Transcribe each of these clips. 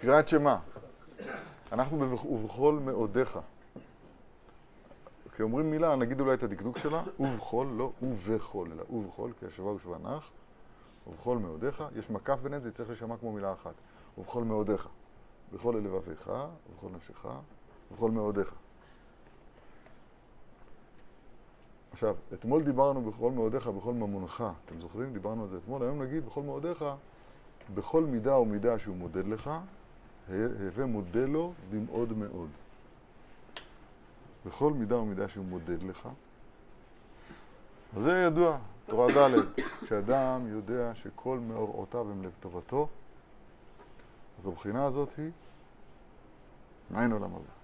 קריאת שמע. אנחנו ובכל מאודיך. כשאומרים מילה, נגיד אולי את הדקדוק שלה, ובכל, לא ובכל, אלא ובכל, כי השווה ושווה נח, ובכל מאודיך, יש מקף ביניהם, זה צריך להישמע כמו מילה אחת. ובכל מאודיך. בכל לבביך, ובכל נפשך, ובכל מאודיך. עכשיו, אתמול דיברנו בכל מאודיך, בכל ממונך. אתם זוכרים? דיברנו על זה אתמול. היום נגיד בכל מאודיך, בכל מידה ומידה שהוא מודד לך, הווה מודה לו במאוד מאוד. בכל מידה ומידה שהוא מודד לך. אז זה ידוע, תורה ד', כשאדם יודע שכל מאורעותיו הם לטובתו, אז הבחינה הזאת היא מעין עולם הבא.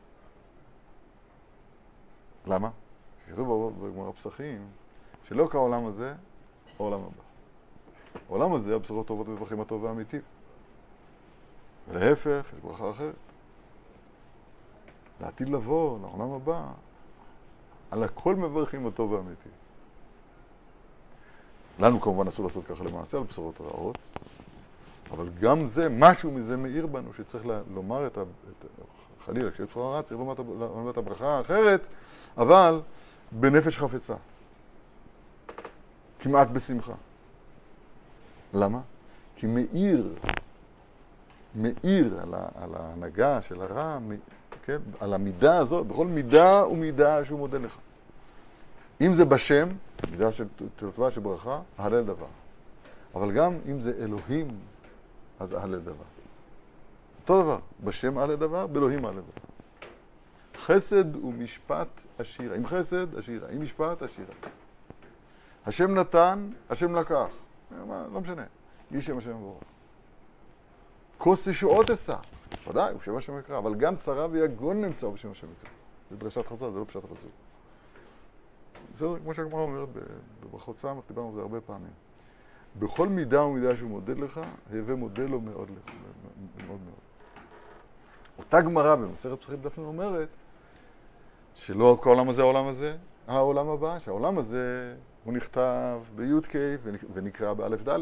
למה? כתוב בגמרא פסחים, שלא כעולם הזה, העולם הבא. העולם הזה, הבשורות טובות וברוכים הטוב והאמיתי. ולהפך, יש ברכה אחרת. לעתיד לבוא, לעולם הבא, על הכל מברכים הטוב והאמיתי. לנו כמובן אסור לעשות ככה למעשה על בשורות רעות, אבל גם זה, משהו מזה מאיר בנו שצריך לומר את ה... חלילה, כשיש בשורה רעה צריך לומר את הברכה האחרת, אבל בנפש חפצה. כמעט בשמחה. למה? כי מאיר, מאיר על, ה, על ההנהגה של הרע, כן? על המידה הזאת, בכל מידה ומידה שהוא מודה לך. אם זה בשם, מידה של תלותבה של ברכה, הלל דבר. אבל גם אם זה אלוהים, אז הלל דבר. אותו דבר, בשם הלל דבר, באלוהים הלל דבר. חסד ומשפט עשירה. עם חסד, עשירה. עם משפט, עשירה. השם נתן, השם לקח. לא משנה. יהי שם השם מבורך. כוס ישועות אשא. ודאי, הוא שם השם יקרא. אבל גם צרה ויגון נמצא בשם השם יקרא. זה דרשת חז"ל, זה לא פשט הפסוק. בסדר, כמו שהגמרא אומרת בברכות סמך, דיברנו על זה הרבה פעמים. בכל מידה ומידה שהוא מודד לך, הווה מודה לו מאוד מאוד מאוד. אותה גמרא במסכת פסחים דפנה אומרת שלא כל העולם הזה העולם הזה, העולם הבא, שהעולם הזה הוא נכתב בי"ק ונקרא באלף ד'.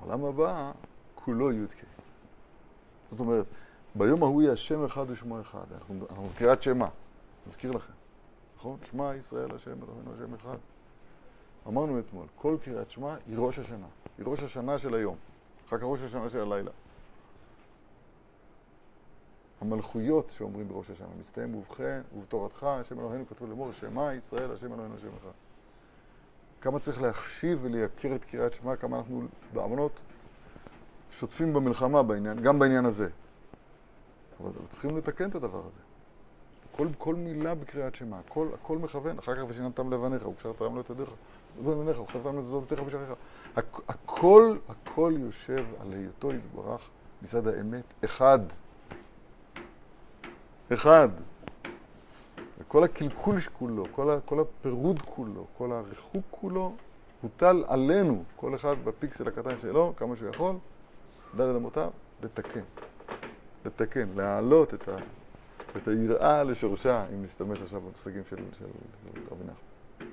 העולם הבא כולו י"ק. זאת אומרת, ביום ההוא יהיה השם אחד ושמו אחד. אנחנו, בקריאת שמע, נזכיר לכם, נכון? שמע ישראל השם אלוהינו השם אחד. אמרנו אתמול, כל קריאת שמע היא ראש השנה. היא ראש השנה של היום. אחר כך ראש השנה של הלילה. המלכויות שאומרים בראש השנה, מסתיים ובכן, ובתורתך, השם אלוהינו כתוב לאמור, שמע ישראל, השם אלוהינו השם אחד. כמה צריך להחשיב ולייקר את קריאת שמע, כמה אנחנו בעוונות שוטפים במלחמה בעניין, גם בעניין הזה. אבל צריכים לתקן את הדבר הזה. כל, כל מילה בקריאת שמע, הכל, הכל מכוון, אחר כך ושיננתם לבניך, וקשרתם לו את ידיך, לבניך, וכתבתם לזוזות בתיך בשעריך. הכל, הכל יושב על היותו יתברך מצד האמת, אחד. אחד. וכל הקלקול שכולו, כל, ה, כל הפירוד כולו, כל הריחוק כולו, הוטל עלינו, כל אחד בפיקסל הקטן שלו, כמה שהוא יכול, דלת אמותיו, לתקן. לתקן, להעלות את, ה, את היראה לשורשה, אם נסתמש עכשיו במושגים של, של, רבי נחמן.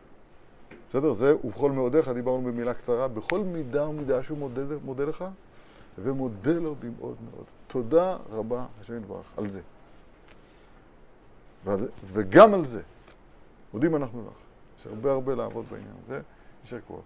בסדר? זה, ובכל מאודיך, דיברנו במילה קצרה, בכל מידה ומידה שהוא מודה, מודה לך, ומודה לו במאוד מאוד. תודה רבה, השם יתברך, על זה. וגם על זה, מודים אנחנו לך. יש הרבה הרבה לעבוד בעניין הזה, יישר כוח.